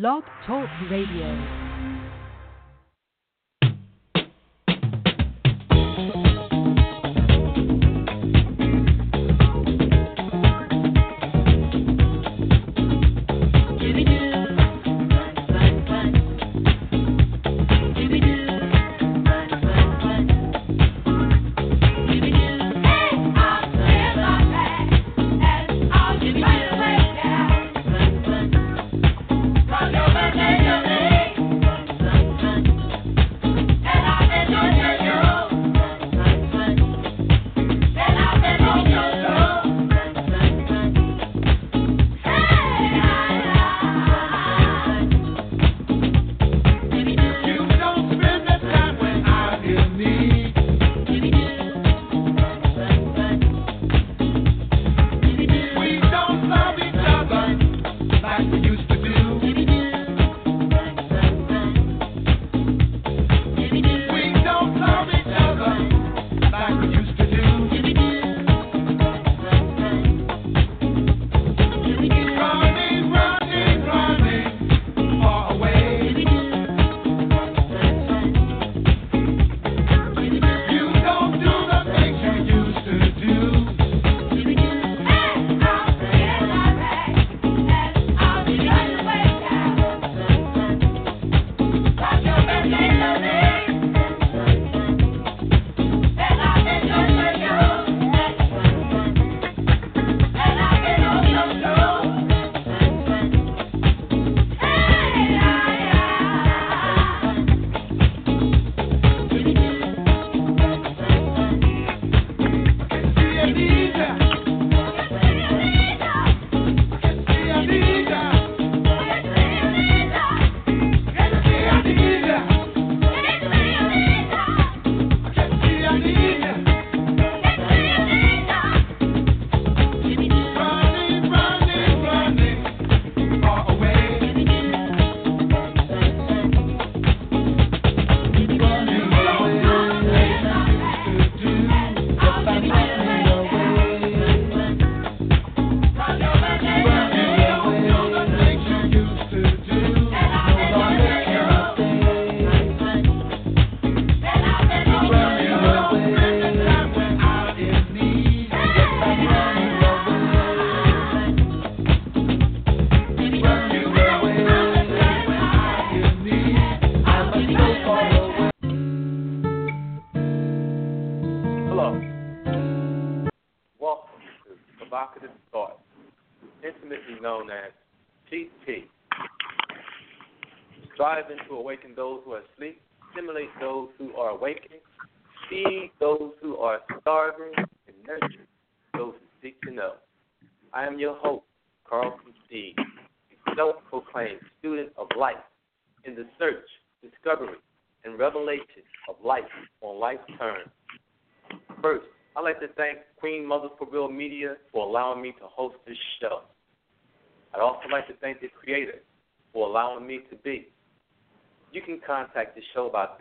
Blog Talk Radio.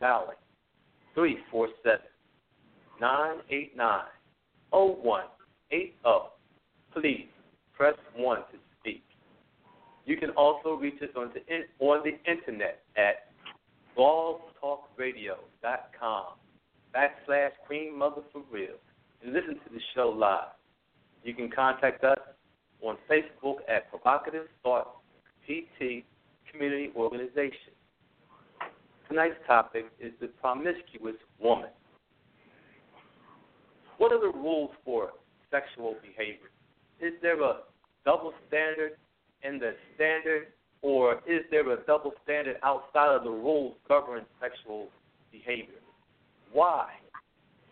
Dialing 347 989 0180. Please press 1 to speak. You can also reach us on the, on the internet at blogtalkradio.com backslash Queen Mother for Real and listen to the show live. You can contact us on Facebook at Provocative Thought PT Community Organization. Tonight's topic is the promiscuous woman. What are the rules for sexual behavior? Is there a double standard in the standard, or is there a double standard outside of the rules governing sexual behavior? Why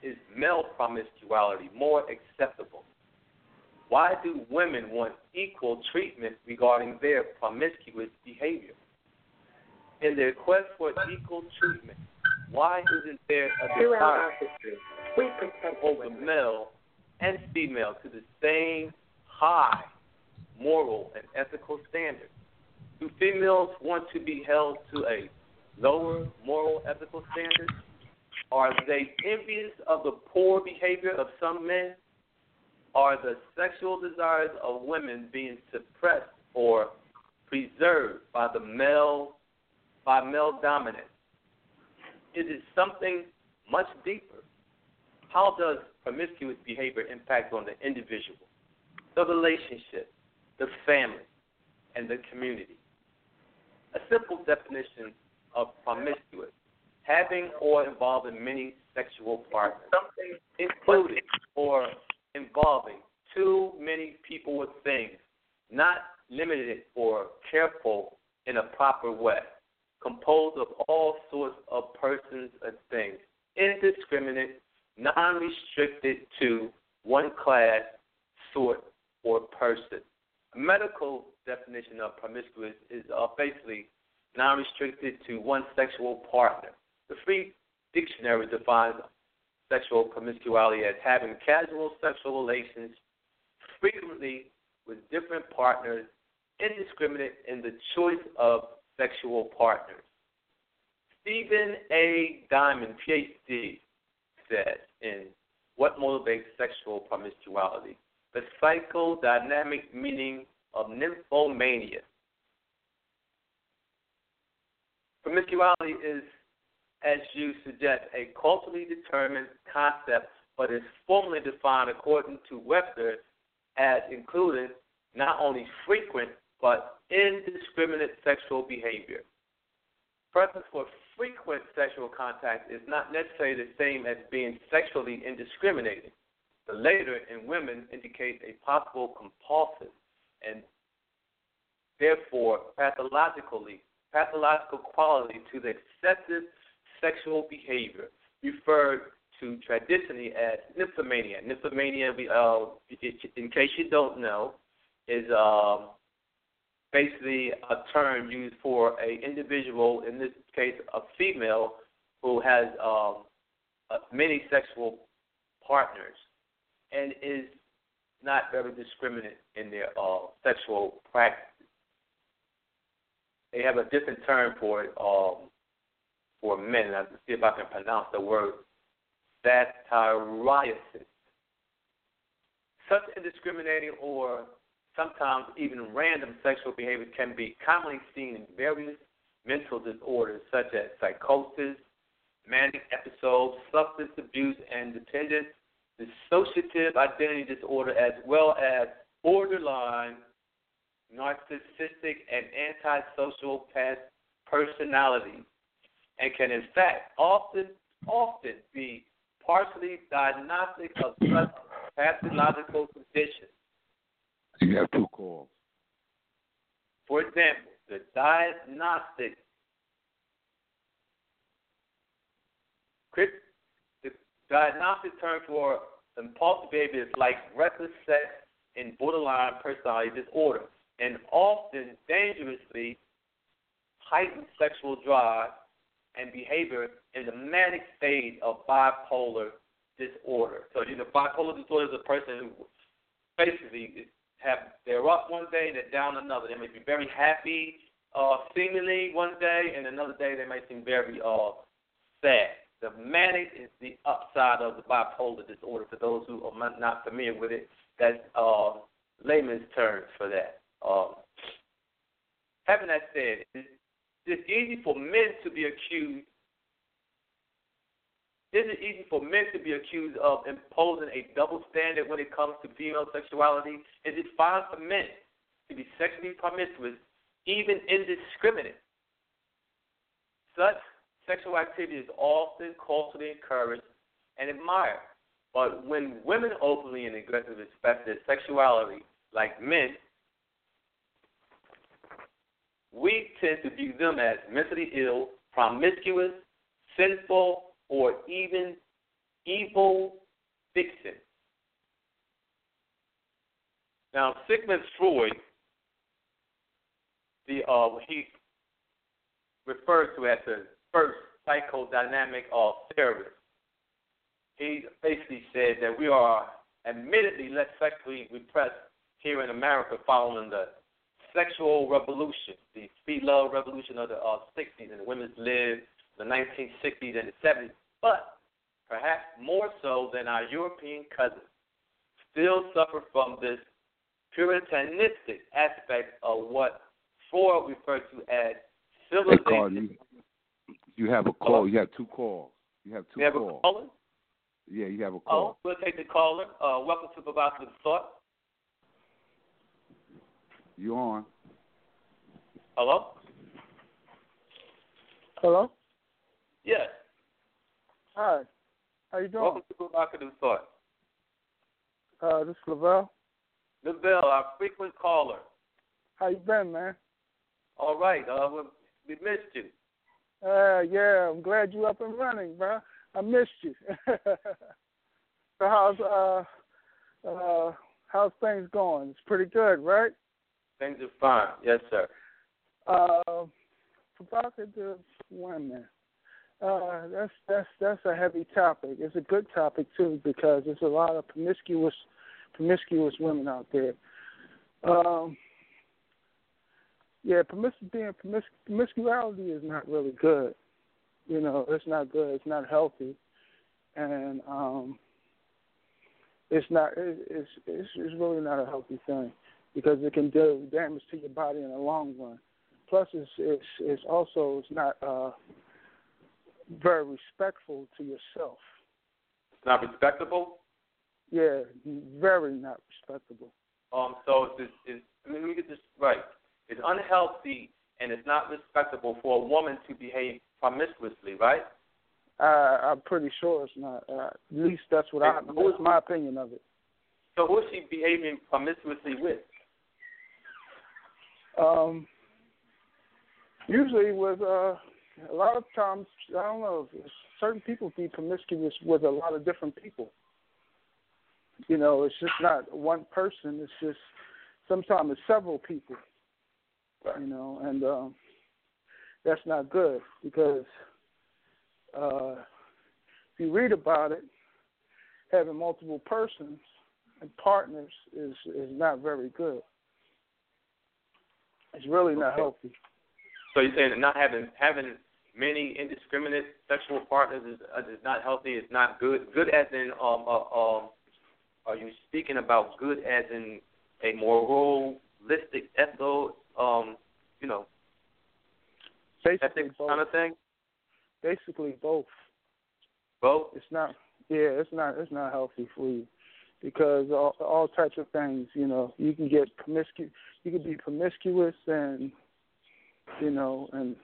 is male promiscuity more acceptable? Why do women want equal treatment regarding their promiscuous behavior? In their quest for equal treatment, why isn't there a desire over male and female to the same high moral and ethical standard? Do females want to be held to a lower moral ethical standard? Are they envious of the poor behavior of some men? Are the sexual desires of women being suppressed or preserved by the male by male dominance. It is something much deeper. How does promiscuous behavior impact on the individual, the relationship, the family, and the community? A simple definition of promiscuous having or involving many sexual partners, Something including or involving too many people with things, not limited or careful in a proper way, composed of all sorts of persons and things, indiscriminate, non restricted to one class, sort, or person. A medical definition of promiscuous is uh, basically non restricted to one sexual partner. The Free Dictionary defines sexual promiscuity as having casual sexual relations frequently with different partners, indiscriminate in the choice of sexual partners. Stephen A. Diamond, PhD, says in What Motivates Sexual Promiscuity? The psychodynamic meaning of nymphomania. Promiscuity is, as you suggest, a culturally determined concept, but is formally defined according to Webster as including not only frequent but indiscriminate sexual behavior. Preference for frequent sexual contact is not necessarily the same as being sexually indiscriminating. The later in women indicates a possible compulsive and therefore pathologically pathological quality to the excessive sexual behavior referred to traditionally as nymphomania. Nymphomania, uh, in case you don't know, is um, basically a term used for a individual, in this case, a female, who has um, uh, many sexual partners and is not very discriminate in their uh, sexual practices. They have a different term for it um, for men. I'll see if I can pronounce the word satyriasis. Such indiscriminating or sometimes even random sexual behavior can be commonly seen in various mental disorders such as psychosis, manic episodes, substance abuse and dependence, dissociative identity disorder, as well as borderline narcissistic and antisocial personality, and can in fact often often be partially diagnostic of such pathological conditions. You have two calls. For example, the diagnostic the diagnostic term for impulsive behavior is like reckless sex and borderline personality disorder, and often dangerously heightened sexual drive and behavior in the manic stage of bipolar disorder. So, you know, bipolar disorder is a person who basically have they're up one day and they're down another. They may be very happy, uh, seemingly one day, and another day they may seem very uh, sad. The manic is the upside of the bipolar disorder. For those who are not familiar with it, that's uh, layman's terms for that. Um, having that said, it's, easy for men to be accused is it easy for men to be accused of imposing a double standard when it comes to female sexuality? Is it fine for men to be sexually promiscuous, even indiscriminate? Such sexual activity is often culturally encouraged and admired. But when women openly and aggressively express their sexuality like men, we tend to view them as mentally ill, promiscuous, sinful, or even evil fiction. Now, Sigmund Freud, the uh, he refers to as the first psychodynamic of therapist. He basically said that we are admittedly less sexually repressed here in America following the sexual revolution, the free love revolution of the uh, 60s and the women's lib, the 1960s and the 70s but perhaps more so than our European cousins, still suffer from this puritanistic aspect of what Freud referred to as Hey, civilization. Carl, you, you have a call. You have two calls. You have two we have calls. a caller. Yeah, you have a Oh, call. we'll take the caller. Uh, welcome to Provocative Thought. You on? Hello. Hello. Yes. Hi. How you doing? Welcome to Provocative Thought. Uh, this is Lavelle. Lavelle, our frequent caller. How you been, man? All right. Uh, we, we missed you. Uh, yeah, I'm glad you up and running, bro. I missed you. so how's uh uh how's things going? It's pretty good, right? Things are fine. Yes, sir. Uh, provocative women. Uh, that's that's that's a heavy topic. It's a good topic too because there's a lot of promiscuous promiscuous women out there. Um, yeah, promis- being promis- promiscuity is not really good. You know, it's not good. It's not healthy, and um, it's not. It, it's it's it's really not a healthy thing because it can do damage to your body in the long run. Plus, it's it's, it's also it's not uh, very respectful to yourself. It's not respectable. Yeah, very not respectable. Um. So it's, it's, let me get this right. It's unhealthy and it's not respectable for a woman to behave promiscuously, right? Uh, I'm pretty sure it's not. Uh, at least that's what I. That's my opinion of it. So who is she behaving promiscuously with? Um, usually with uh, a lot of times, I don't know, certain people be promiscuous with a lot of different people. You know, it's just not one person. It's just sometimes it's several people. You know, and um, that's not good because uh, if you read about it, having multiple persons and partners is is not very good. It's really not Okay. healthy. So you're saying that not having having many indiscriminate sexual partners is, uh, is not healthy. It's not good. Good as in um uh, um. Are you speaking about good as in a moralistic, ethical, um, you know, Basically ethics both. kind of thing? Basically both. Both. It's not. Yeah, it's not. It's not healthy for you because all, all types of things. You know, you can get promiscuous. You can be promiscuous and you know, and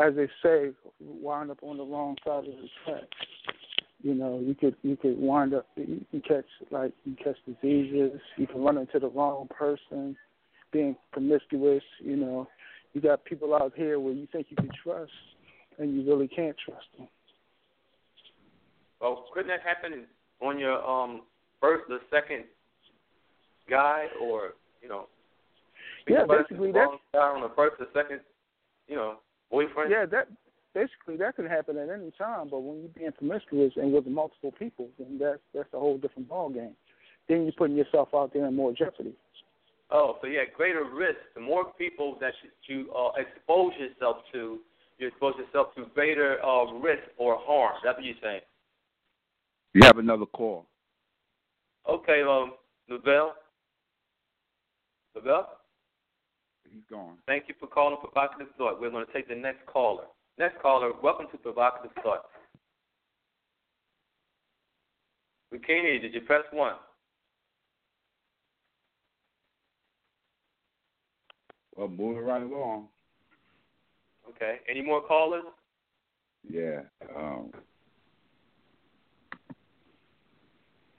as they say, wind up on the wrong side of the track. You know, you could you could wind up you can catch like you catch diseases. You can run into the wrong person. Being promiscuous, you know, you got people out here where you think you can trust, and you really can't trust them. Well, couldn't that happen on your um first or second guy, or you know? Yeah, basically that's that's the wrong guy on the first or second, you know, boyfriend. yeah that basically that could happen at any time. But when you're being promiscuous and with multiple people, then that's that's a whole different ball game. Then you're putting yourself out there in more jeopardy. Oh, so you had greater risk. The more people that you, you uh, expose yourself to, you expose yourself to greater uh, risk or harm. That's what you're saying. You have another call. Okay, um, Lavelle. Lavelle, He's gone. thank you for calling Provocative Thought. We're going to take the next caller. Next caller, welcome to Provocative Thought. We can't hear you. Did you press one? Well, moving right along. Okay. Any more callers? Yeah. Um,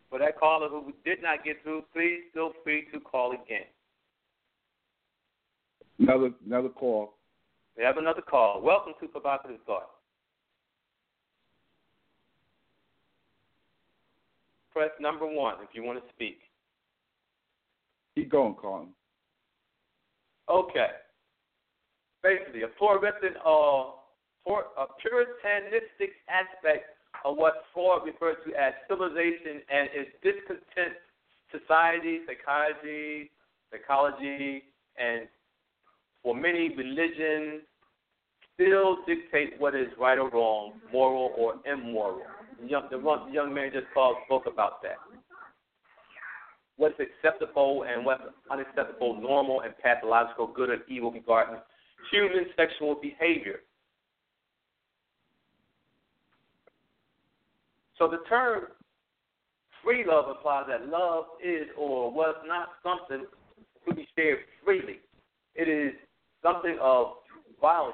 For that caller who did not get through, please feel free to call again. Another another call. We have another call. Welcome to Provocative Thought. Press number one if you want to speak. Keep going, Colin. Okay. Basically, a Puritan, uh, for, a puritanistic aspect of what Freud referred to as civilization and its discontent society, psychology, psychology, and for many religions still dictate what is right or wrong, moral or immoral. The young, the young man just called spoke about that. what's acceptable and what's unacceptable, normal and pathological, good and evil regarding human sexual behavior. So the term free love implies that love is or was not something to be shared freely. It is something of value.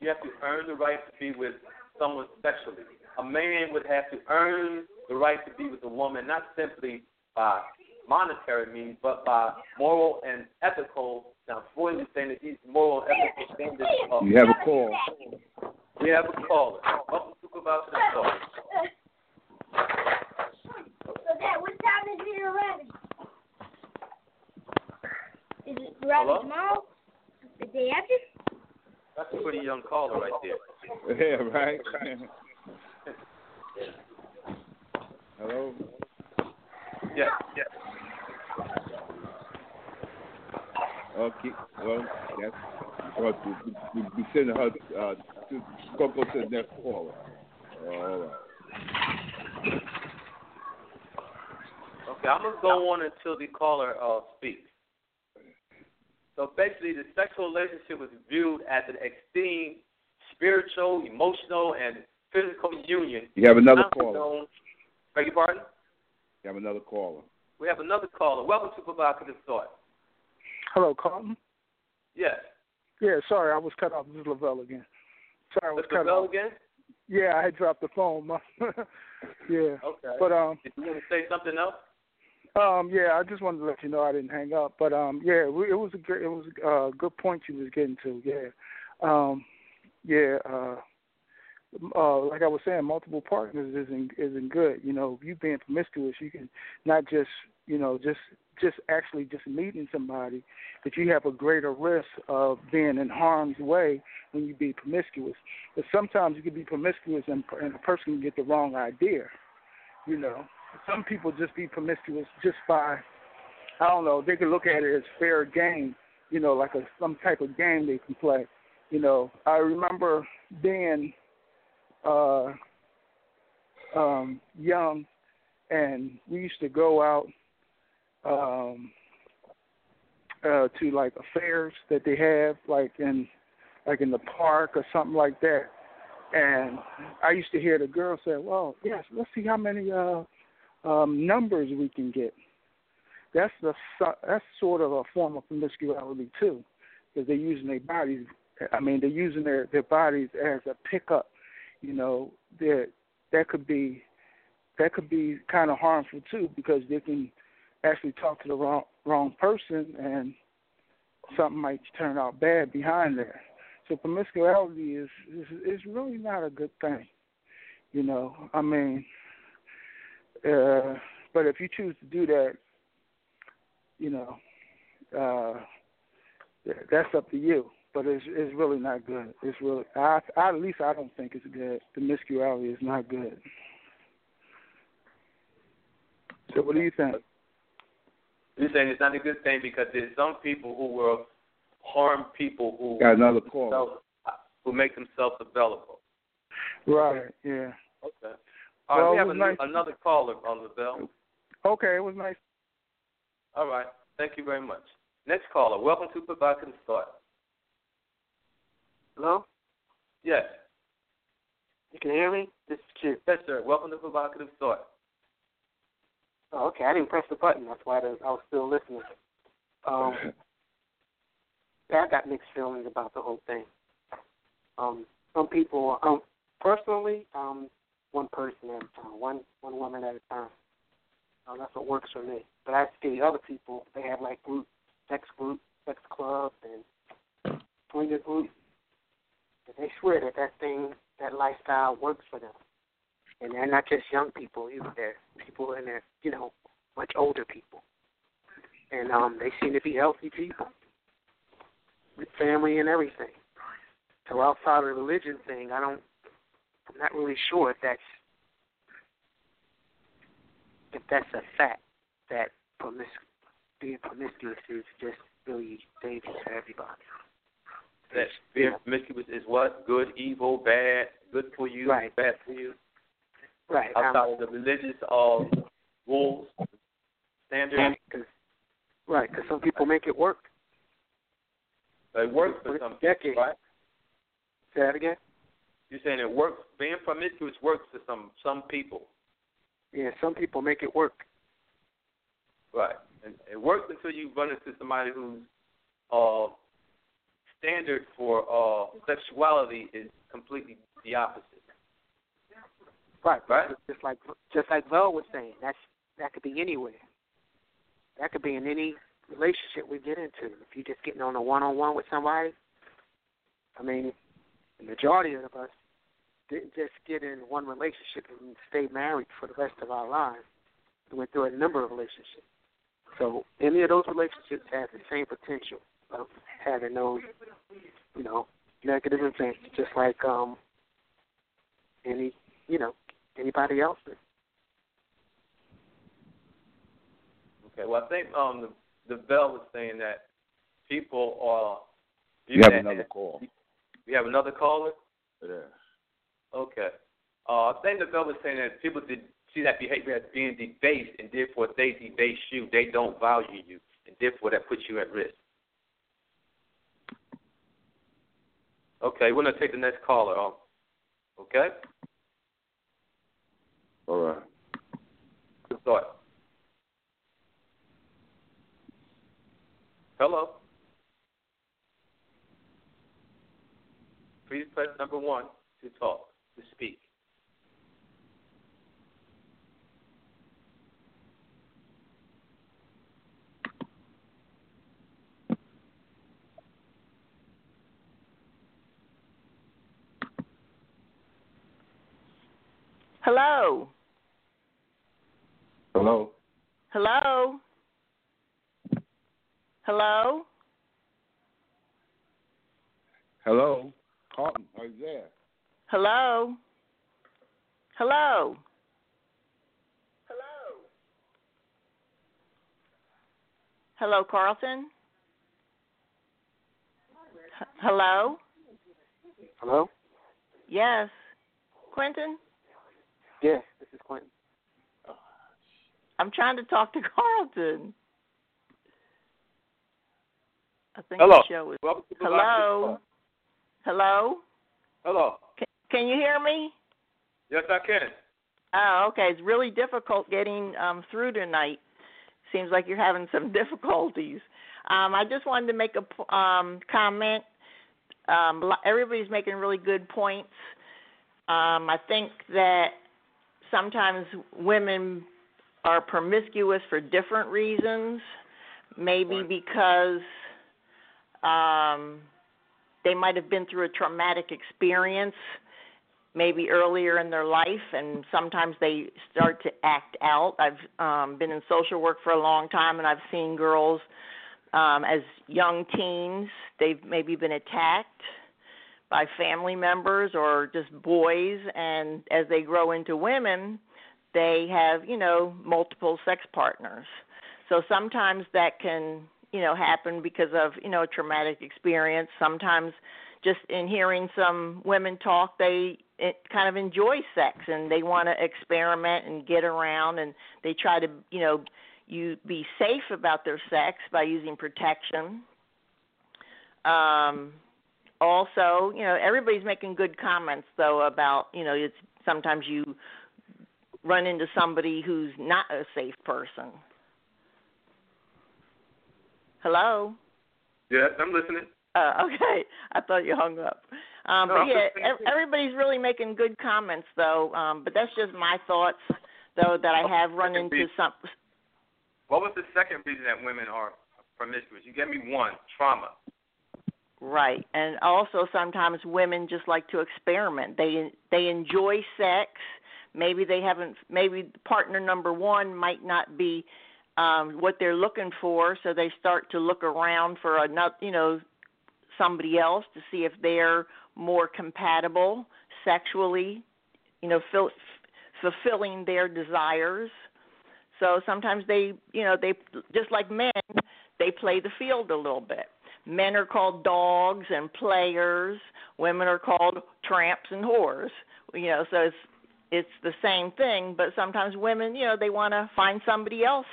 You have to earn the right to be with someone sexually. A man would have to earn the right to be with a woman, not simply by monetary means, but by moral and ethical. Now, Freud is saying that these moral and ethical standards are. You have a call. We have a caller. Welcome to about the call. So Dad, what time is it already? Is it around Hello? tomorrow? The day after? That's a pretty young caller right there. Yeah, right. Hello. Yeah, yeah. Okay. Well, that's well. We, we, we send her uh, to go go to the next caller. All right. Okay, I'm gonna go on until the caller uh, speaks. So basically, the sexual relationship was viewed as an extreme spiritual, emotional, and physical union. You have another caller. known- Beg your pardon? You have another caller. We have another caller. Welcome to Provocative Thought. Hello, Carlton. Yes. Yeah, sorry, I was cut off. This is Lavelle again. Sorry, I was Mr. cut Bell off. again? Yeah, I had dropped the phone. yeah, Okay. but um, Did you want to say something else? Um, yeah, I just wanted to let you know I didn't hang up. But um, yeah, it was a great, it was a uh, good point you was getting to. Yeah, um, yeah. Uh, uh, like I was saying, multiple partners isn't isn't good. You know, you being promiscuous, you can not just you know just just actually just meeting somebody, but you have a greater risk of being in harm's way when you be promiscuous. But sometimes you can be promiscuous and, and a person can get the wrong idea. You know, some people just be promiscuous just by I don't know. They can look at it as fair game. You know, like a some type of game they can play. You know, I remember being uh um young and we used to go out um uh to like affairs that they have like in like in the park or something like that and I used to hear the girl say, Well, yes, let's see how many uh um numbers we can get. That's the that's sort of a form of promiscuity too, because they're using their bodies. I mean, they're using their their bodies as a pickup you know that that could be that could be kind of harmful too because they can actually talk to the wrong wrong person and something might turn out bad behind there. So promiscuity is is is really not a good thing. You know, I mean, uh, but if you choose to do that, you know, uh, that's up to you but it's it's really not good. It's really I, I at least I don't think it's good. Promiscuity is not good. So what do you think? You're saying it's not a good thing because there's some people who will harm people who Got another caller. who make themselves available. Right. Yeah. Okay. All right, Well, we have a, nice- another caller on the bell. Okay. It was nice. All right. Thank you very much. Next caller. Welcome to Provocative Thought. Hello? Yes. You can hear me? This is Q. Yes, sir. Welcome to Provocative Thought. Oh, okay. I didn't press the button. That's why I was I was still listening. Um, yeah, I got mixed feelings about the whole thing. Um, some people, um, personally, um, one person at a time, one one woman at a time. Um, that's what works for me. But I see other people. They have like group, sex group, sex clubs, and swinger groups. And they swear that that thing, that lifestyle works for them. And they're not just young people either. They're people in their, you know, much older people. And um, they seem to be healthy people with family and everything. So outside of the religion thing, I don't, I'm not really sure if that's if that's a fact that promiscu- being promiscuous is just really dangerous for everybody. That being promiscuous is what? Good, evil, bad, good for you, Right. bad for you. Right. um, of the religious uh, rules. Standard. Cause, right, because some people make it work. It works for some decades. right? Say that again. You're saying it works. Being promiscuous works for some some people, Yeah, some people make it work. right? And it works until you run into somebody whose uh, standard for uh, sexuality is completely the opposite. Right, Right. Just like just like Vel was saying, that's that could be anywhere. That could be in any relationship we get into. If you're just getting on a one on one with somebody, I mean, the majority of us didn't just get in one relationship and stay married for the rest of our lives. We went through a number of relationships. So any of those relationships have the same potential of having those, you know, negative events, just like um any, you know, anybody else. Okay. Well, I think um the the bell was saying that people are. You have another call. We have another caller. Yeah. Okay. Uh, I think the was saying that people did see that behavior as being debased, and therefore if they debase you, they don't value you, and therefore that puts you at risk. Okay, we're gonna take the next caller. Um, okay. All right. Good thought. Hello. Please press number one to talk, to speak. Hello. Hello. Hello. Hello. Hello. Carlton, are you there? Hello. Hello. Hello, Carlton. H- Hello. Hello? Yes. Quentin. Yeah, this is Quentin. I'm trying to talk to Carlton. I think Hello. the show is. Welcome to the Hello. Hello. Hello. Can, can you hear me? Yes, I can. Oh, okay. It's really difficult getting um, through tonight. Seems like you're having some difficulties. Um, I just wanted to make a um, comment. Um, everybody's making really good points. Um, I think that sometimes women are promiscuous for different reasons. Maybe because um, they might have been through a traumatic experience maybe earlier in their life and sometimes they start to act out. I've um been in social work for a long time and i've seen girls um as young teens they've maybe been attacked by family members or just boys and as they grow into women they have you know multiple sex partners. So sometimes that can you know happen because of you know a traumatic experience. Sometimes just in hearing some women talk they kind of enjoy sex and they want to experiment and get around and they try to you know you be safe about their sex by using protection. Um also you know everybody's making good comments though about you know it's sometimes you run into somebody who's not a safe person hello Yeah, I'm listening. uh, okay, I thought you hung up. Um, No, but yeah, ev- everybody's really making good comments though. Um, but that's just my thoughts, though, that I have run into reason. some. What was the second reason that women are promiscuous? You gave me one, trauma. Right, and also sometimes women just like to experiment. They they enjoy sex. Maybe they haven't. Maybe partner number one might not be um, what they're looking for, so they start to look around for another, you know, somebody else to see if they're more compatible sexually, you know, fill, fulfilling their desires. So sometimes they, you know, they just like men, they play the field a little bit. Men are called dogs and players. Women are called tramps and whores. You know, so it's it's the same thing, but sometimes women, you know, they want to find somebody else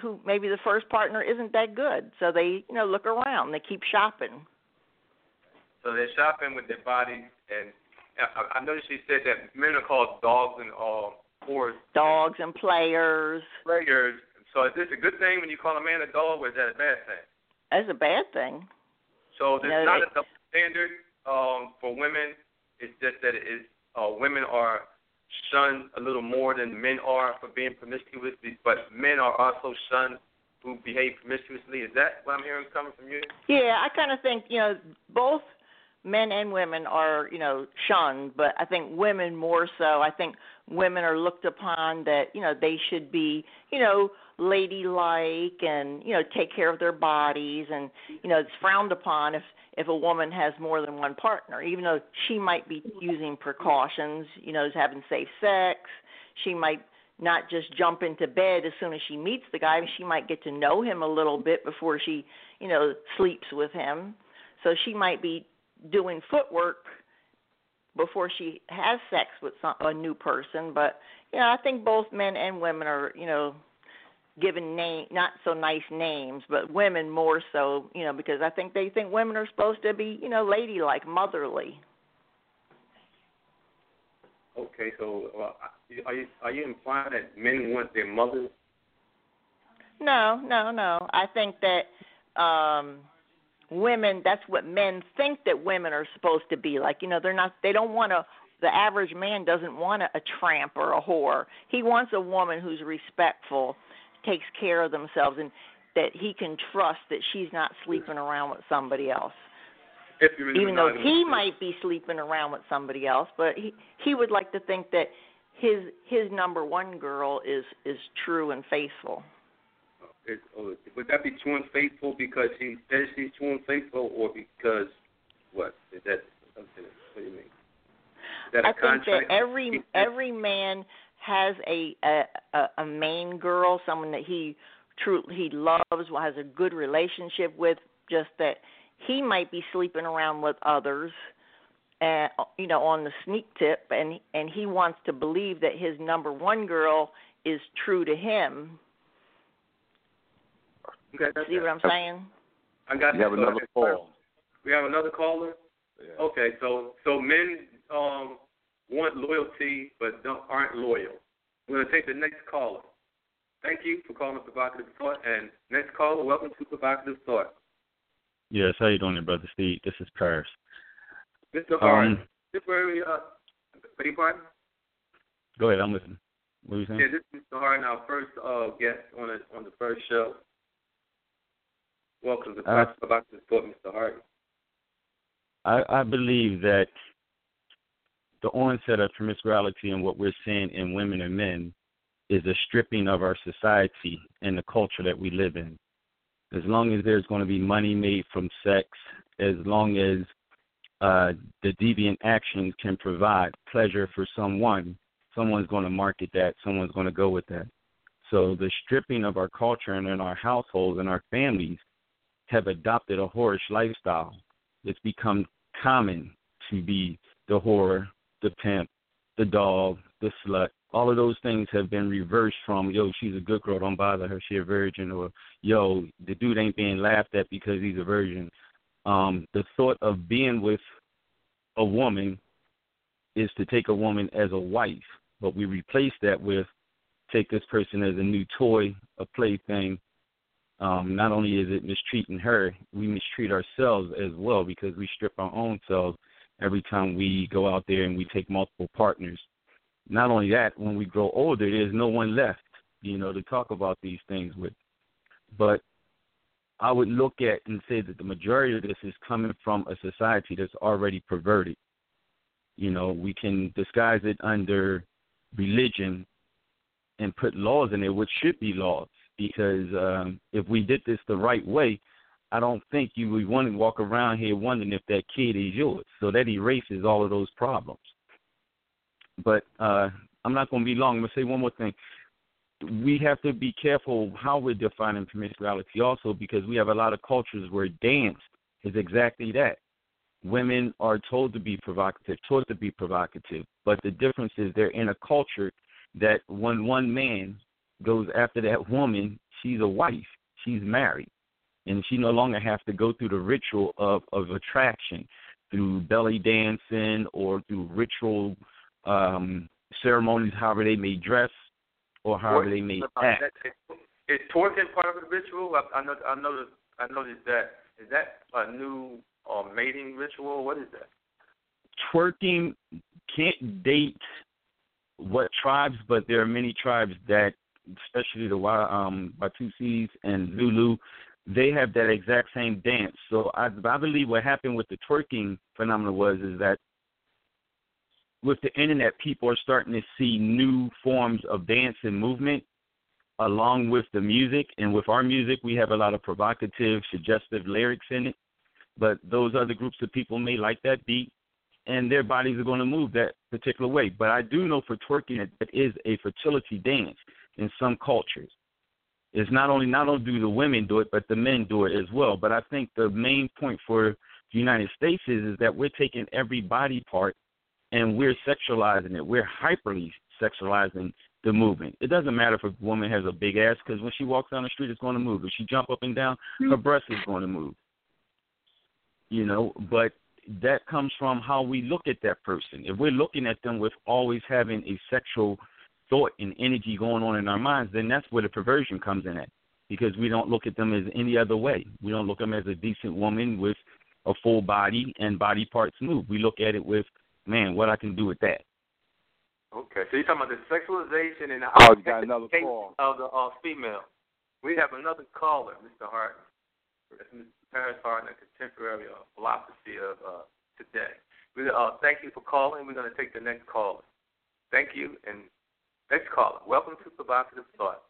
who maybe the first partner isn't that good, so they you know look around, they keep shopping. So they're shopping with their bodies, and I, I noticed she said that men are called dogs and all whores. Dogs and players. Players. So is this a good thing when you call a man a dog, or is that a bad thing? That's a bad thing. So there's No, not they- a double standard um, for women. It's just that it is uh, women are shunned a little more than men are for being promiscuous, but men are also shunned who behave promiscuously. Is that what I'm hearing coming from you? Yeah, I kind of think you know both men and women are you know shunned, but I think women more so. I think women are looked upon that you know they should be you know ladylike and you know take care of their bodies and you know it's frowned upon if if a woman has more than one partner even though she might be using precautions you know having safe sex she might not just jump into bed as soon as she meets the guy she might get to know him a little bit before she you know sleeps with him. So she might be doing footwork before she has sex with some, a new person but you know i think both men and women are you know given name not so nice names but women more so you know because i think they think women are supposed to be you know ladylike motherly. Okay, so uh, are you are you implying that men want their mothers? no no no. I think that um women that's what men think that women are supposed to be like. You know they're not they don't want to the average man doesn't want a, a tramp or a whore. He wants a woman who's respectful takes care of themselves and that he can trust that she's not sleeping around with somebody else even though he might be sleeping around with somebody else but he he would like to think that his his number one girl is is true and faithful Is, oh, would that be true and faithful because he says she's true and faithful, or because what? Is that? What do you mean? Is that a I think that every every man has a, a a a main girl, someone that he truly he loves, has a good relationship with. Just that he might be sleeping around with others, and you know, on the sneak tip, and and he wants to believe that his number one girl is true to him. Okay, See what I'm saying? I got You have another call. We have another caller. Yeah. Okay, so so men um want loyalty but don't aren't loyal. We're gonna take the next caller. Thank you for calling Provocative Thought. And next caller, welcome to Provocative Thought. Yes, how you doing, there, brother Steve? This is Paris. Mr. Hart, Um, this uh, beg your pardon? go ahead, I'm listening. What are you saying? Yeah, this is Mr. Hart, our first uh, guest on the, on the first show. Welcome to Uh, Provocative Thought, Mr. Hart. I, I believe that the onset of promiscuity and what we're seeing in women and men is a stripping of our society and the culture that we live in. As long as there's going to be money made from sex, as long as uh, the deviant actions can provide pleasure for someone, someone's going to market that, someone's going to go with that. So the stripping of our culture and in our households and our families have adopted a whorish lifestyle. It's become common to be the whore, the pimp, the dog, the slut. All of those things have been reversed from yo, she's a good girl, don't bother her, she a virgin, or yo, the dude ain't being laughed at because he's a virgin. Um, the thought of being with a woman is to take a woman as a wife, but we replace that with take this person as a new toy, a plaything. Um, not only is it mistreating her, we mistreat ourselves as well because we strip our own selves every time we go out there and we take multiple partners. Not only that, when we grow older, there's no one left, you know, to talk about these things with. But I would look at and say that the majority of this is coming from a society that's already perverted. You know, we can disguise it under religion and put laws in there, which should be laws, because um, if we did this the right way, I don't think you would want to walk around here wondering if that kid is yours. So that erases all of those problems. But uh, I'm not going to be long. I'm going to say one more thing. We have to be careful how we're defining promiscuity also because we have a lot of cultures where dance is exactly that. Women are told to be provocative, taught to be provocative, but the difference is they're in a culture that when one man goes after that woman, she's a wife. She's married. And she no longer has to go through the ritual of, of attraction through belly dancing or through ritual um ceremonies, however they may dress or however they may act. Is twerking part of the ritual? I, I know. I noticed. I noticed that. Is that a new uh, mating ritual? What is that? Twerking can't date what tribes, but there are many tribes that, especially the um, Batusis and Zulu, they have that exact same dance. So I, I believe what happened with the twerking phenomenon was is that with the internet, people are starting to see new forms of dance and movement along with the music. And with our music, we have a lot of provocative, suggestive lyrics in it. But those other groups of people may like that beat, and their bodies are going to move that particular way. But I do know for twerking it is a fertility dance in some cultures. It's not only not only do the women do it, but the men do it as well. But I think the main point for the United States is, is that we're taking every body part and we're sexualizing it. We're hyperly sexualizing the movement. It doesn't matter if a woman has a big ass because when she walks down the street, it's going to move. If she jump up and down, mm-hmm. her breast is going to move. You know, but that comes from how we look at that person. If we're looking at them with always having a sexual thought and energy going on in our minds, then that's where the perversion comes in at. Because we don't look at them as any other way. We don't look at them as a decent woman with a full body and body parts move. We look at it with, man, what I can do with that. Okay, so you're talking about the sexualization and the oh, got another call. of the uh, female. We have another caller, Mr. Hart. That's Mr. Paris Hart, a contemporary uh, philosophy of uh, today. We, uh, thank you for calling. We're going to take the next caller. Thank you, and next caller. Welcome to Provocative Thought.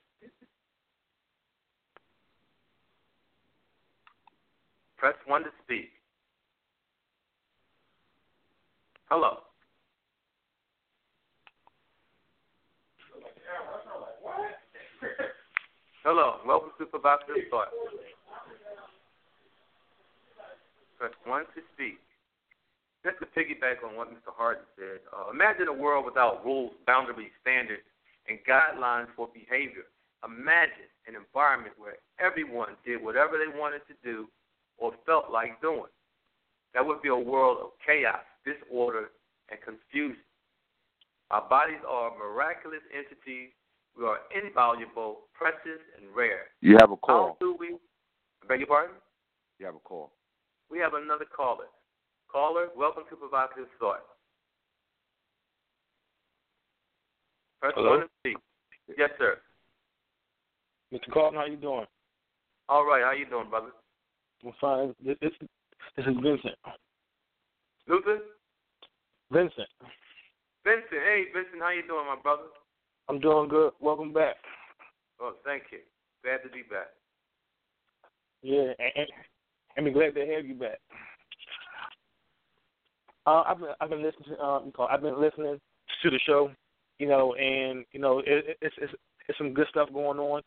Press one to speak. Hello. Hello, welcome to Provocative Thought. Press one to speak. Just to piggyback on what Mr. Harden said, uh, imagine a world without rules, boundaries, standards, and guidelines for behavior. Imagine an environment where everyone did whatever they wanted to do or felt like doing. That would be a world of chaos, disorder, and confusion. Our bodies are miraculous entities we are invaluable, precious, and rare. You have a call. How do we? I beg your pardon? You have a call. We have another caller. Caller, welcome to Provocative Thought. Hello? one to speak. Yes, sir. Mr. Carlton, how you doing? All right, how you doing, brother? I'm fine. This, this, this is Vincent. Luther? Vincent. Vincent, hey, Vincent, how you doing, my brother? I'm doing good. Welcome back. Oh, thank you. Glad to be back. Yeah, and, and I'm glad to have you back. Uh, I've been I've been listening to um, I've been listening to the show, you know, and you know it, it's it's it's some good stuff going on,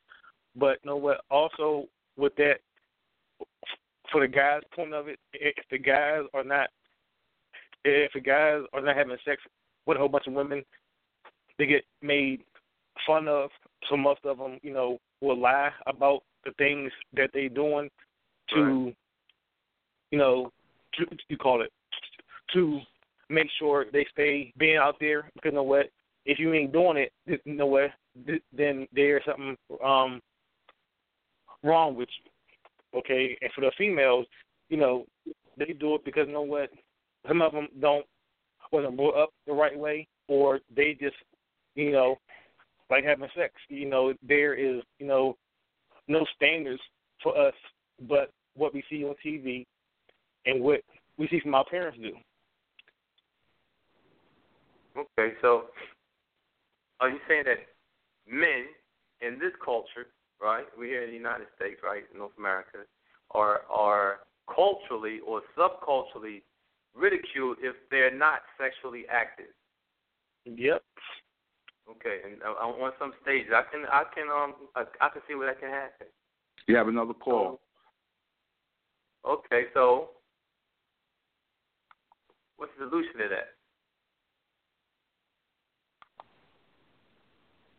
but you know what? Also with that, for the guys' point of it, if the guys are not if the guys are not having sex with a whole bunch of women, they get made fun of. So most of them, you know, will lie about the things that they're doing to, Right. you know, to, you call it, to make sure they stay being out there. Because you know what? If you ain't doing it, th- Then there's something um wrong with you. Okay, and for the females, you know, they do it because you know what? Some of them don't wasn't brought up the right way, or they just you know, like having sex. You know, there is, you know, no standards for us but what we see on TV and what we see from our parents do. Okay, so are you saying that men in this culture, right? We're here in the United States, right, North America, are are culturally or subculturally ridiculed if they're not sexually active. Yep. Okay, and uh, on some stages, I can I can um I, I can see where that can happen. You have another call. Okay, so what's the solution to that?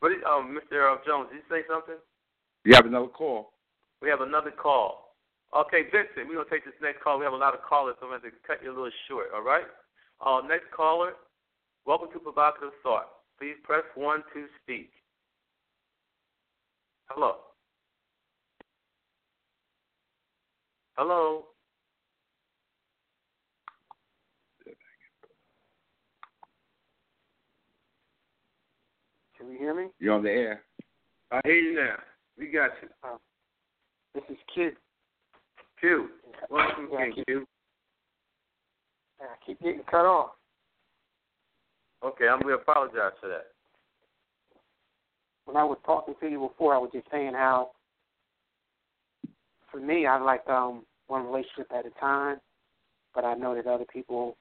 What did, um, Mr. Uh, Jones, did you say something? You have another call. We have another call. Okay, Vincent, we're going to take this next call. We have a lot of callers, so I'm going to cut you a little short, all right? Uh, next caller, welcome to Provocative Thought. Please press 1 to speak. Hello. Hello. Can you hear me? You're on the air. I hear you now. We got you. This is Q. Q. Welcome, Yeah, King Q. I keep getting cut off. Okay, I'm going to apologize for that. When I was talking to you before, I was just saying how, for me, I like um one relationship at a time, but I know that other people,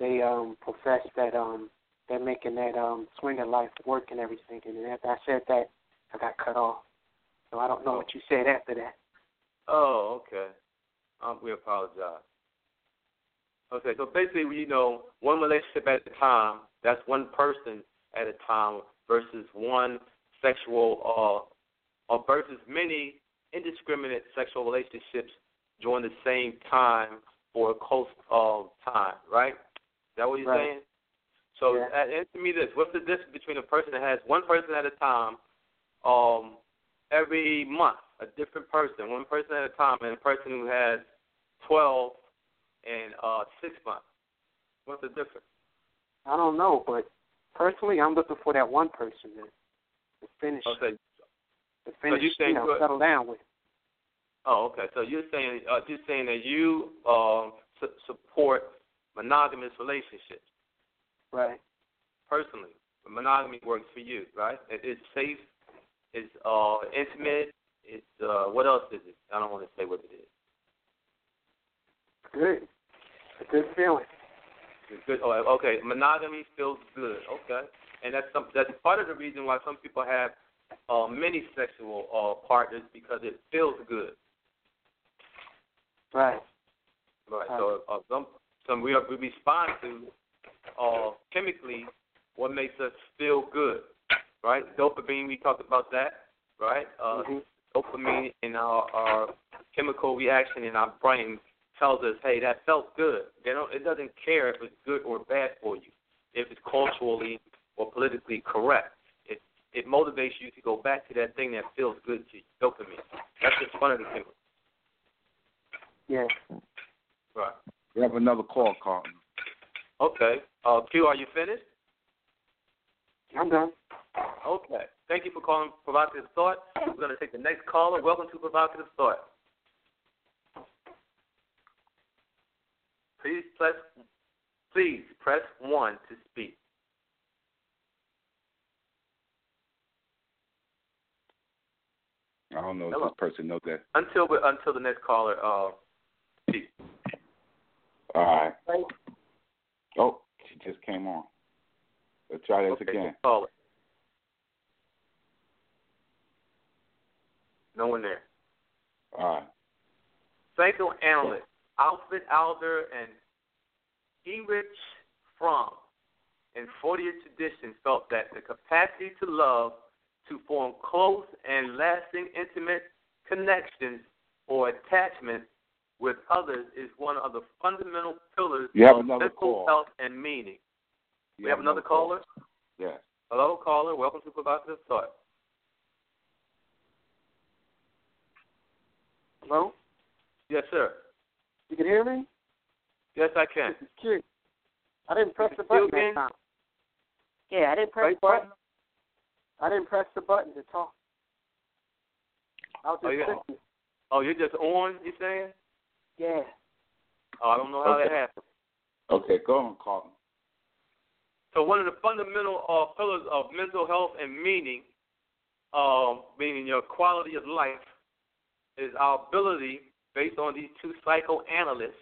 they um profess that um they're making that um swinger life work and everything. And after I said that, I got cut off. So I don't know what you said after that. Oh, okay. Um, we apologize. Okay, so basically, you know, one relationship at a time, that's one person at a time versus one sexual, uh, or versus many indiscriminate sexual relationships during the same time for a close of time, right? Is that what you're Right. saying? So Yeah. uh, answer me this: What's the difference between a person that has one person at a time, um, every month, a different person, one person at a time, and a person who has twelve and uh six months? What's the difference? I don't know, but personally, I'm looking for that one person to, to finish, Okay. to finish, you saying know, settle down with. Oh, okay. So you're saying uh, you're saying that you um su- support monogamous relationships Right. personally. Monogamy works for you, right? It, it's safe. It's uh intimate. It's uh what else is it? I don't want to say what it is. Good. A good feeling. It's good. Oh, okay. Monogamy feels good. Okay, and that's some. That's part of the reason why some people have uh, many sexual uh, partners because it feels good. Right. Right. So uh, some some we we respond to uh, chemically what makes us feel good. Right. Dopamine. We talked about that. Right. Uh, Mhm. Dopamine in our, our chemical reaction in our brain tells us, hey, that felt good. They don't. It doesn't care if it's good or bad for you, if it's culturally or politically correct. It it motivates you to go back to that thing that feels good to you. Dopamine. That's just one of the chemicals. Yeah. Right. We have another call, Carlton. Okay. Uh, Q, are you finished? I'm done. Okay. Thank you for calling Provocative Thought. We're going to take the next caller. Welcome to Provocative Thought. Please press, please press one to speak. I don't know if this person knows that. Until until the next caller uh, speaks. All right. Right. Oh, she just came on. Let's try this Okay, again. next caller. No one there. All right. Psychoanalyst Alfred Alder and Erich Fromm in 40th tradition felt that the capacity to love, to form close and lasting intimate connections or attachment with others is one of the fundamental pillars You have of another mental call. health and meaning. You we have another caller? Yes. Hello, caller. Welcome to Provocative Thought. Hello? Yes, sir. You can hear me? Yes, I can. This is Q. I didn't press the button again? that time. Yeah, I didn't press Right the button. button? I didn't press the button to talk. I was Oh, just yeah. listening. Oh, you're just on, you're saying? Yeah. Oh, I don't know how Okay. that happened. Okay, go on, Carlton. So one of the fundamental uh, pillars of mental health and meaning, um, meaning your quality of life, is our ability, based on these two psychoanalysts,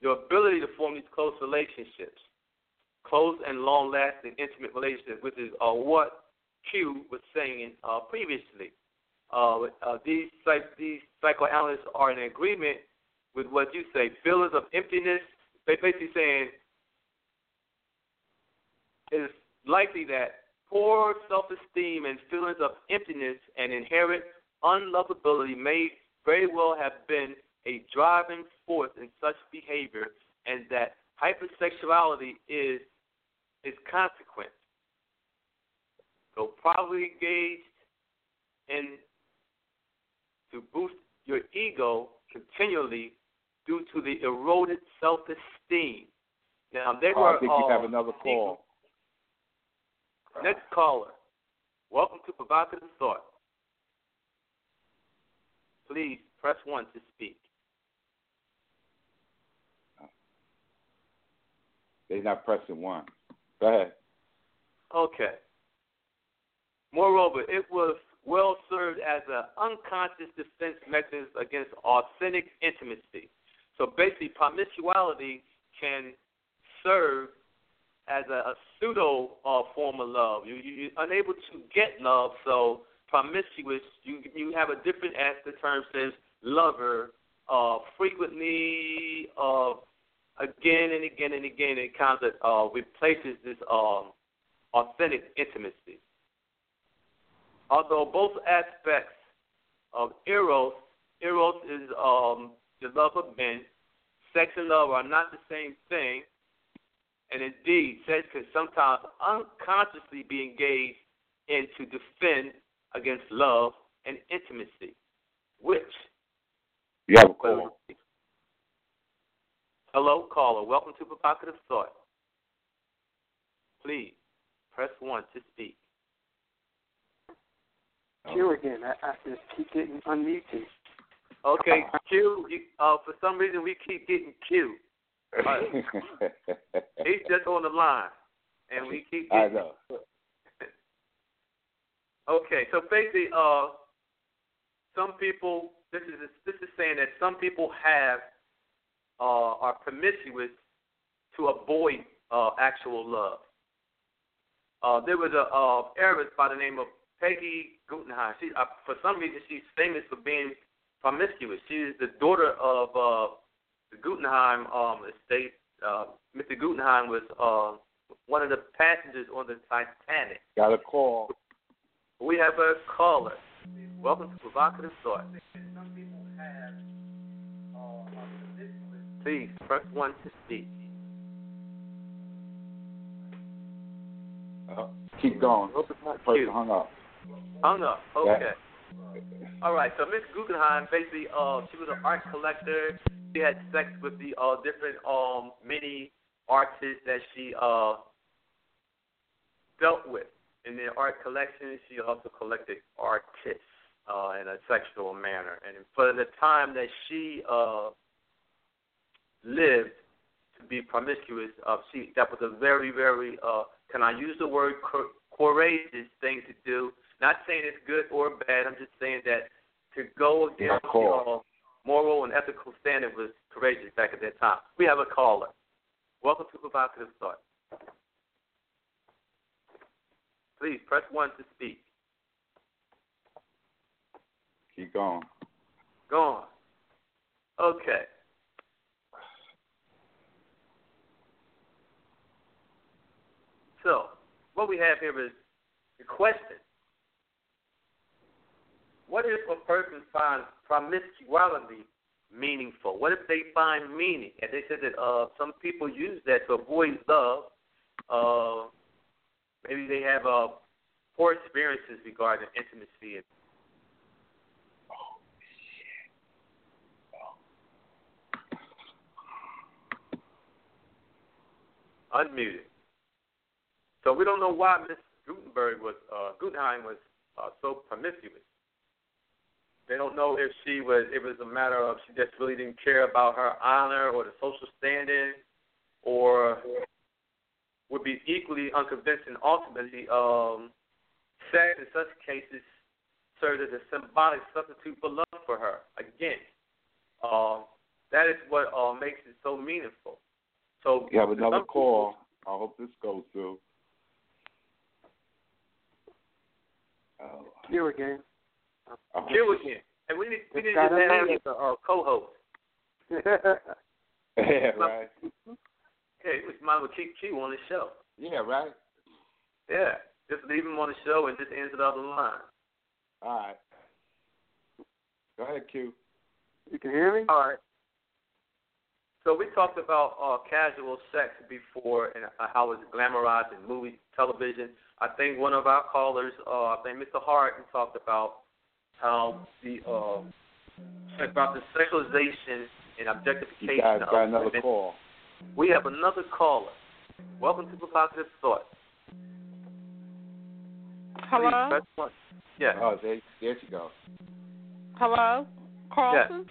your ability to form these close relationships, close and long-lasting intimate relationships, which is uh, what Q was saying uh, previously. Uh, uh, these psych- these psychoanalysts are in agreement with what you say, feelings of emptiness. They basically saying it's likely that Poor self-esteem and feelings of emptiness and inherent unlovability may very well have been a driving force in such behavior, and that hypersexuality is its consequence. So probably engaged in to boost your ego continually due to the eroded self-esteem. Now they Oh, were I think uh, you have another call. Next caller. Welcome to Provocative Thought. Please press one to speak. They're not pressing one. Go ahead. Okay. Moreover, it was well served as an unconscious defense mechanism against authentic intimacy. So basically, promiscuity can serve as a, a pseudo uh, form of love. You, you, you're unable to get love, so promiscuous, you you have a different, as the term says, lover, uh, frequently, uh, again and again and again. It kind of uh, replaces this um, authentic intimacy. Although both aspects of eros, eros is um, love of men, sex and love are not the same thing. And indeed, sex can sometimes unconsciously be engaged in to defend against love and intimacy, which. You have a call. Hello, caller. Welcome to Provocative Thought. Please press one to speak. Q again. I, I just keep getting unmuted. Okay, Q. You, uh, for some reason, we keep getting Q. He's just on the line, and we keep Getting... I know. Okay, so basically, uh, some people. This is this is saying that some people have uh, are promiscuous to avoid uh, actual love. Uh, there was a uh, heiress by the name of Peggy Guggenheim. She, uh, for some reason, she's famous for being promiscuous. She is the daughter of uh, the Guggenheim um, estate. Uh, Mr. Guggenheim was uh, one of the passengers on the Titanic. Got a call. We have a caller. Welcome to Provocative Thought. Please press one to speak. Uh, keep going. Hope it's not Person you. hung up. Hung up. Okay. All right. So Miss Guggenheim, basically, uh, she was an art collector. She had sex with the uh, different um many artists that she uh dealt with in their art collection. She also collected artists uh, in a sexual manner, and for the time that she uh lived to be promiscuous, uh, she that was a very very uh can I use the word cour- courageous thing to do? Not saying it's good or bad. I'm just saying that to go against uh, moral and ethical standard was courageous back at that time. We have a caller. Welcome to Provocative Thought. Please press one to speak. Keep going. Go on. Okay. So, what we have here is the question. What if a person finds promiscuity meaningful? What if they find meaning? And they said that uh, some people use that to avoid love. Uh, maybe they have uh, poor experiences regarding intimacy and unmuted. So we don't know why Miss Gutenberg was uh, was uh, so promiscuous. They don't know if she was. It was a matter of she just really didn't care about her honor or the social standing, or would be equally unconvincing. Ultimately, um, sex in such cases served as a symbolic substitute for love for her. Again, uh, that is what uh, makes it so meaningful. So You have another some call. I hope this goes through. Oh. Q again. I hope Q this- again. And we need we It's need to a have name. as a uh, co-host. Yeah, right. Hey, we might as well keep Q on the show. Yeah, right. Yeah. Just leave him on the show and just answer out the other line. All right. Go ahead, Q. You can hear me? All right. So we talked about uh, casual sex before and uh, how it's glamorized in movie, television. I think one of our callers, uh, I think Mr. Harden, talked about how the uh, about the sexualization and objectification You guys of got another women. call. We have another caller. Welcome to Provocative Thought. Hello? Please one. Yeah. Oh, there, there she goes. Hello? Carlson?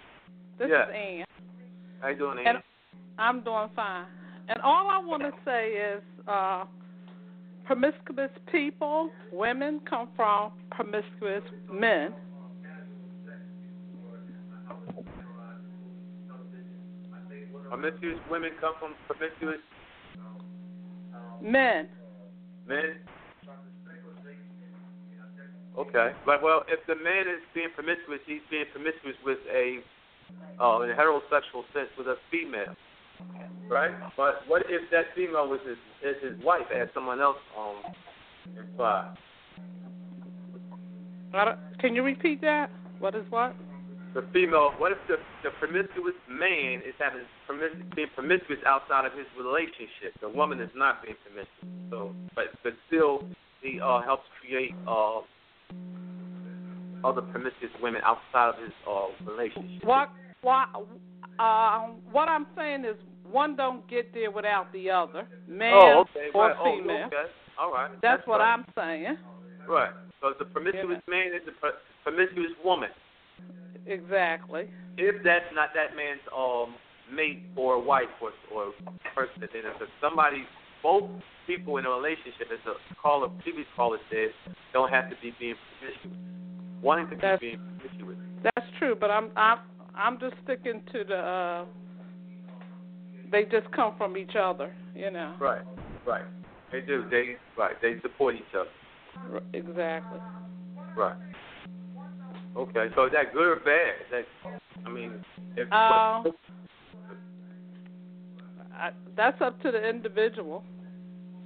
This Yeah. is Ann. How you doing, Ann? And I'm doing fine. And all I want to say is uh, promiscuous people, women, come from promiscuous men. Promiscuous women come from promiscuous Men. men. Okay. But well, if the man is being promiscuous, he's being promiscuous with a, uh, in a heterosexual sense, with a female, right? But what if that female was his is his wife, as someone else um implied? Can you repeat that? What is what? The female. What if the the promiscuous man is having promis- being promiscuous outside of his relationship? The woman is not being promiscuous. So, but but still, he uh helps create uh other promiscuous women outside of his uh relationship. What? What? Uh, what I'm saying is one don't get there without the other, man oh, okay. or right. oh, female. okay. All right. That's, what right. I'm saying. Right. So the promiscuous man is a promiscuous woman. Exactly. If that's not that man's um mate or wife or or person know, if somebody, both people in a relationship, as a caller, previous caller said, don't have to be being promiscuous. Wanting to be That's- being promiscuous. That's true, but I'm I'm I'm just sticking to the. Uh, they just come from each other, you know. Right. Right. They do. They right. They support each other. Exactly. Right. Okay. So is that good or bad? That I mean, if Uh, I, that's up to the individual.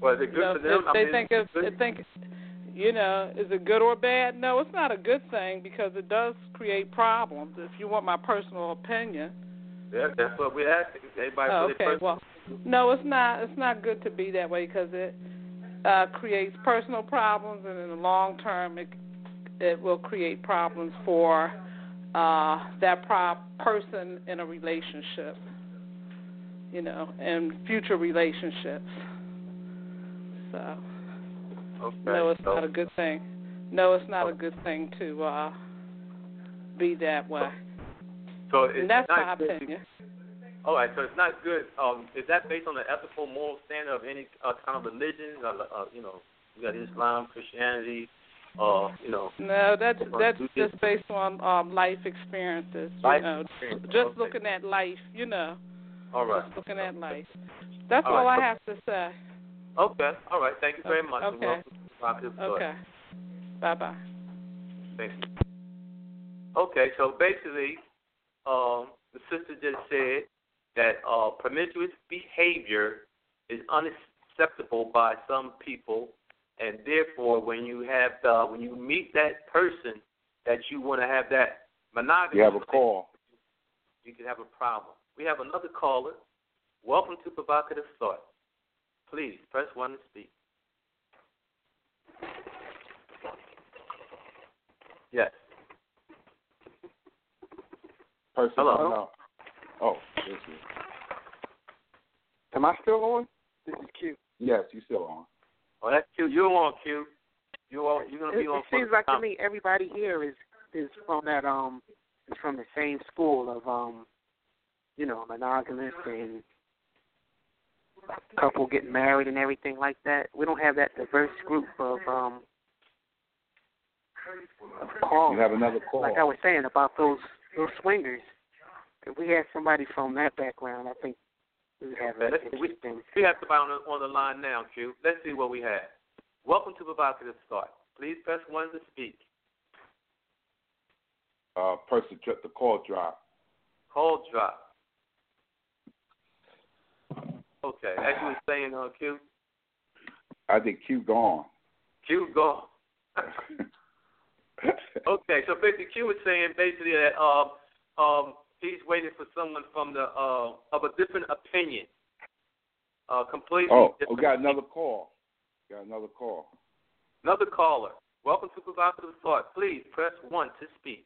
well, is it good You know, for them? if I they mean, think it's they think, you know, is it good or bad? No, it's not a good thing because it does create problems. If you want my personal opinion. Yeah, that's what we're asking. Everybody Oh, okay. personal- Well, no, it's not. It's not good to be that way because it uh, creates personal problems, and in the long term, it it will create problems for uh, that pro- person in a relationship. You know, and future relationships. So, Okay. no, it's so, not a good thing. No, it's not a good thing to uh, be that way. So it's And that's not my good. opinion. All right, so it's not good. Um, is that based on the ethical, moral standard of any uh, kind of religion? Uh, uh, you know, you got Islam, Christianity, uh, you know. No, that's that's just based on um life experiences. You Life know, experience, just okay. looking at life. You know, All right. just looking at life. That's All all, right. I have to say. Okay. All right. Thank you very much. Okay. welcome to Positive Thought. Okay. Bye bye. Thank you. Okay, so basically, um, the sister just said that uh, promiscuous behavior is unacceptable by some people, and therefore, when you have the, when you meet that person that you want to have that monogamy, You have a call. you can have a problem. We have another caller. Welcome to Provocative Thought. Please press one to speak. Yes. Person Hello. on now. Oh, this is. Am I still on? This is Q. Yes, you still on. Oh, that's Q. You're on Q. You are. You're gonna It, be on. it seems the like to me everybody here is is from that um is from the same school of um you know monogamous and couple getting married and everything like that. We don't have that diverse group of um of callers. You have another call. Like I was saying about those those swingers. If we had somebody from that background, I think we have Okay, an let's. We, we have somebody on the, on the line now, Q. Let's see what we have. Welcome to Provocative Thought. Please press one to speak. uh, person dro- the call drop. Call drop. Okay, as you were saying, uh, Q. I think Q gone. Q gone. okay, so basically Q was saying basically that um um he's waiting for someone from the uh of a different opinion. Uh completely Oh, different we got another call. Got another call. Another caller. Welcome to Provocative Thought. Please press one to speak.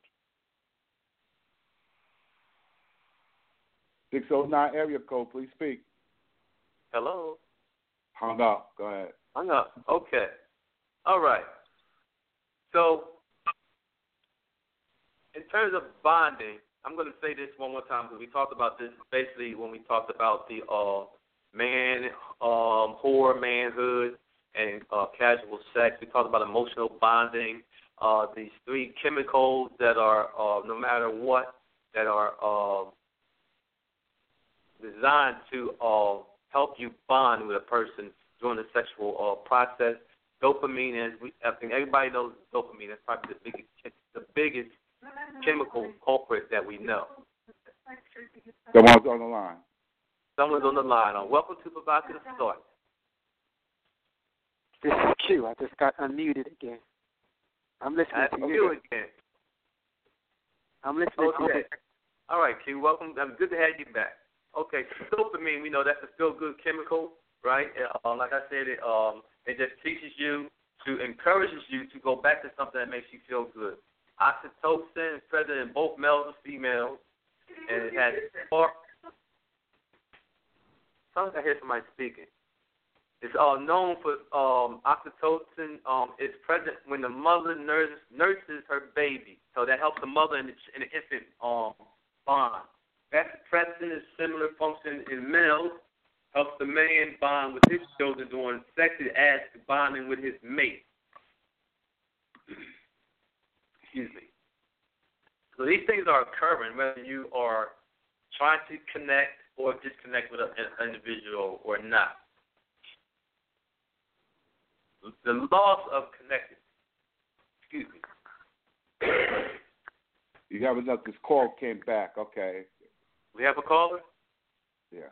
Six oh nine area code, please speak. Hello. Hung up. Go ahead. Hung up. Okay. All right. So, in terms of bonding, I'm going to say this one more time because we talked about this basically when we talked about the uh, man, um, whore, manhood, and uh, casual sex. We talked about emotional bonding. Uh, these three chemicals that are, uh, no matter what, that are uh, designed to uh, help you bond with a person during the sexual uh, process. Dopamine, as we, I think everybody knows dopamine. That's probably the biggest, the biggest chemical culprit that we know. Someone's on the line. Someone's on the line. Uh, welcome to Provocative Thought. This is Q. I just got unmuted again. I'm listening That's to you again. I'm listening to Okay. you. All right, Q. Welcome. I'm good to have you back. Okay, so dopamine. We know that's a feel good chemical, right? Uh, like I said, it um it just teaches you to encourages you to go back to something that makes you feel good. Oxytocin is present in both males and females, and it has four. Sounds like I hear somebody speaking. It's uh, known for um, oxytocin. Um, is present when the mother nurses nurses her baby, so that helps the mother and the, and the infant um, bond. Vasopressin is similar function in males, helps the man bond with his children during sex as bonding with his mate. Excuse me. So these things are occurring whether you are trying to connect or disconnect with an individual or not. The loss of connection. Excuse me. You have enough. This call came back. Okay. We have a caller. Yeah.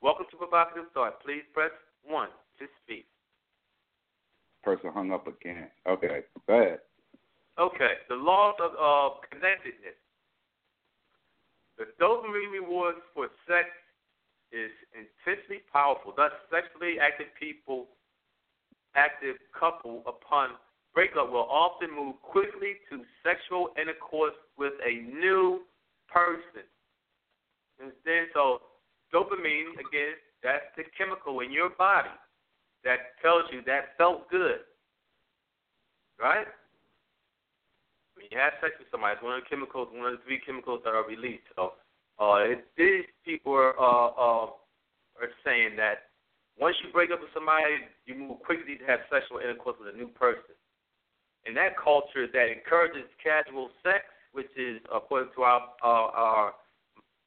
Welcome to Provocative Thought. Please press one to speak. Person hung up again. Okay. Go ahead. Okay, the loss of uh, connectedness. The dopamine reward for sex is intensely powerful. Thus, sexually active people, active couple, upon breakup, will often move quickly to sexual intercourse with a new person. Understand? So, dopamine, again, that's the chemical in your body that tells you that felt good. Right? When you have sex with somebody, it's one of the chemicals, one of the three chemicals that are released. So, uh, it, these people are, uh, uh, are saying that once you break up with somebody, you move quickly to have sexual intercourse with a new person. In that culture that encourages casual sex, which is according to our uh, our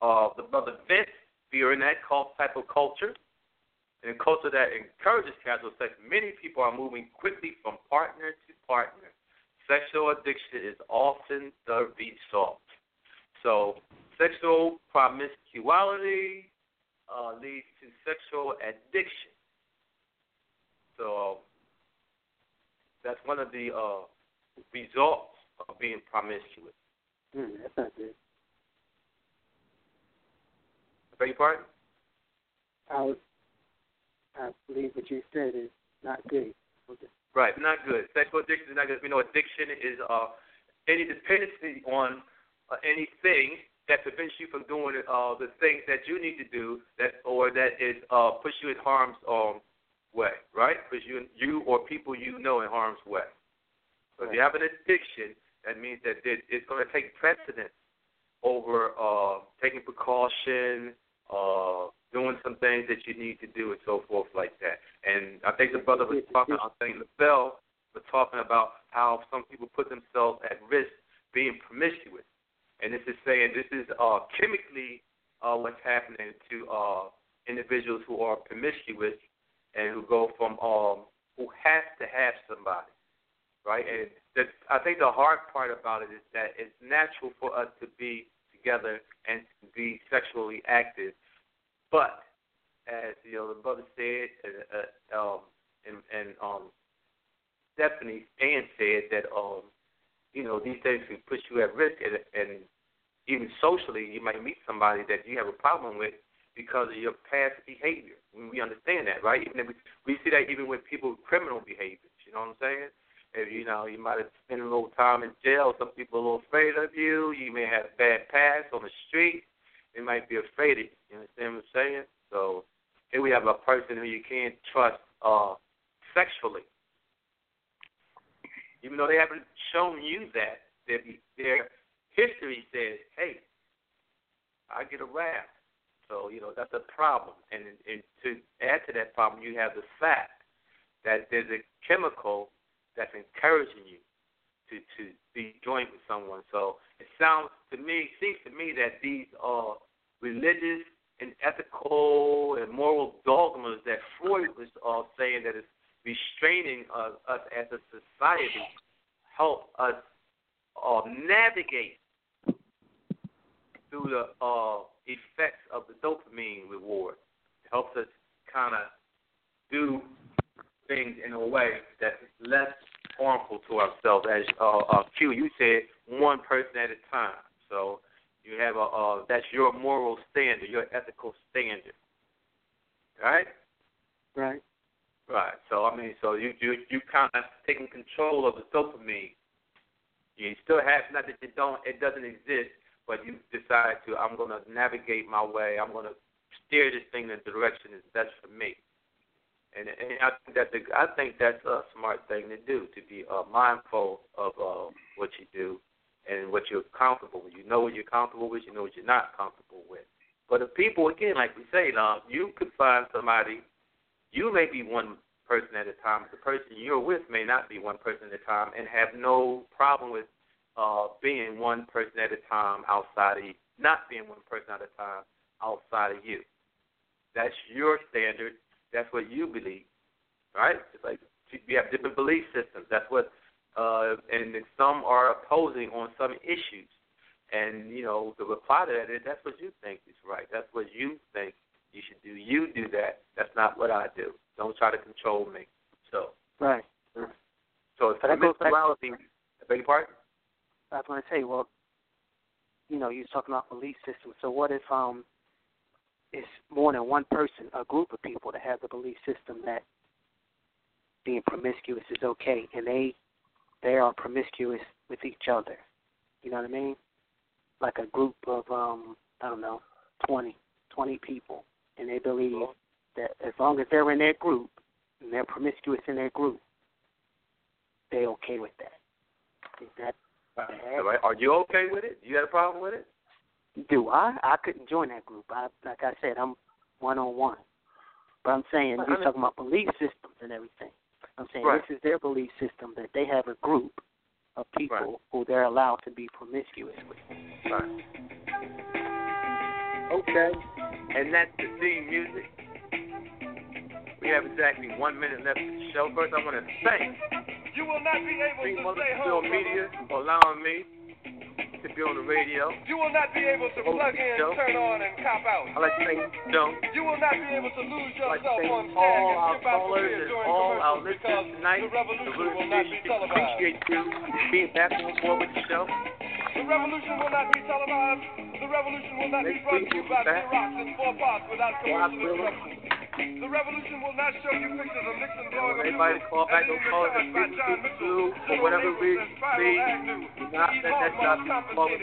uh, the brother Vince, we are in that cult type of culture. In a culture that encourages casual sex, many people are moving quickly from partner to partner. Sexual addiction is often the result. So, sexual promiscuity uh, leads to sexual addiction. So, that's one of the uh, results of being promiscuous. Hmm, that's not good. I beg your pardon? I was, I believe what you said is not good. Okay. Right, not good. Sexual addiction is not good. We know addiction is uh, any dependency on uh, anything that prevents you from doing uh, the things that you need to do, that or that is uh, puts you in harm's um, way, right? Puts you you or people you know in harm's way. So if you have an addiction, that means that it, it's going to take precedence over uh, taking precaution, uh, doing some things that you need to do, and so forth like that. And I think the brother was talking, I think LaBelle was talking about how some people put themselves at risk being promiscuous. And this is saying this is uh, chemically uh, what's happening to uh, individuals who are promiscuous and who go from um, who has to have somebody, right? And the, I think the hard part about it is that it's natural for us to be together and to be sexually active, but as you know, the brother said, uh, uh, um, and, and um, Stephanie Stan said that um, you know, these things can put you at risk, and, and even socially, you might meet somebody that you have a problem with because of your past behavior. We understand that, right? Even if we, we see that even with people with criminal behaviors. You know what I'm saying? If you know you might have spent a little time in jail, some people are a little afraid of you. You may have bad past on the street. They might be afraid you. Understand what I'm saying? So here we have a person who you can't trust uh, sexually, even though they haven't shown you that. Their, their history says, "Hey, I get a rap." So you know that's a problem. And, and to add to that problem, you have the fact that there's a chemical that's encouraging you to to be joined with someone. So it sounds to me, seems to me that these are religious and ethical and moral dogmas that Freud was uh, saying that is restraining uh, us as a society help us uh, navigate through the uh, effects of the dopamine reward. It helps us kind of do things in a way that's less harmful to ourselves. As uh, uh, Q, you said, one person at a time. So you have a uh, that's your moral standard, your ethical standard. Right? Right. Right. So I mean, so you you you kind of taking control of the dopamine. You still have not that it don't it doesn't exist, but you decide to I'm going to navigate my way. I'm going to steer this thing in the direction that's best for me. And, and I think that's a, I think that's a smart thing to do to be uh, mindful of uh, what you do and what you're comfortable with. You know what you're comfortable with. You know what you're not comfortable with. But if people, again, like we say, now you could find somebody. You may be one person at a time. The person you're with may not be one person at a time, and have no problem with uh, being one person at a time outside of you, not being one person at a time outside of you. That's your standard. That's what you believe, right? It's like we have different belief systems. That's what uh, and some are opposing on some issues. And you know, the reply to that is that's what you think is right. That's what you think you should do. You do that. That's not what I do. Don't try to control me. So right. So it's that goes back. morality. I beg your pardon. I was going to say, well, you know, you was talking about belief systems. So what if um, it's more than one person, a group of people that have the belief system that being promiscuous is okay, and they they are promiscuous with each other. You know what I mean? Like a group of um I don't know, twenty, twenty people, and they believe that as long as they're in their group and they're promiscuous in their group, they're okay with that. Is that bad? Are you okay with it? You got a problem with it? Do I? I couldn't join that group. I like I said, I'm one on one. But I'm saying you're talking about belief systems and everything. I'm saying right. this is their belief system that they have a group of people right. who they're allowed to be promiscuous with. Right. Okay. And that's the theme music. We have exactly one minute left of the show. First, I want to thank you will not be able to stay home, Media for allowing me to be on the radio. You will not be able to plug in, show. turn on, and cop out. I like to thank Joe. You will not be able to lose yourself like on all our callers and all our listeners tonight. The revolution really will not be televised. appreciate you being back on board with the show. The revolution will not be televised. The revolution will not be brought to you by Xerox in four parts without commercial interruption. The revolution will not show you pictures of Nixon blowing up Everybody call back and by John Mitchell for whatever reason, please do not let that job call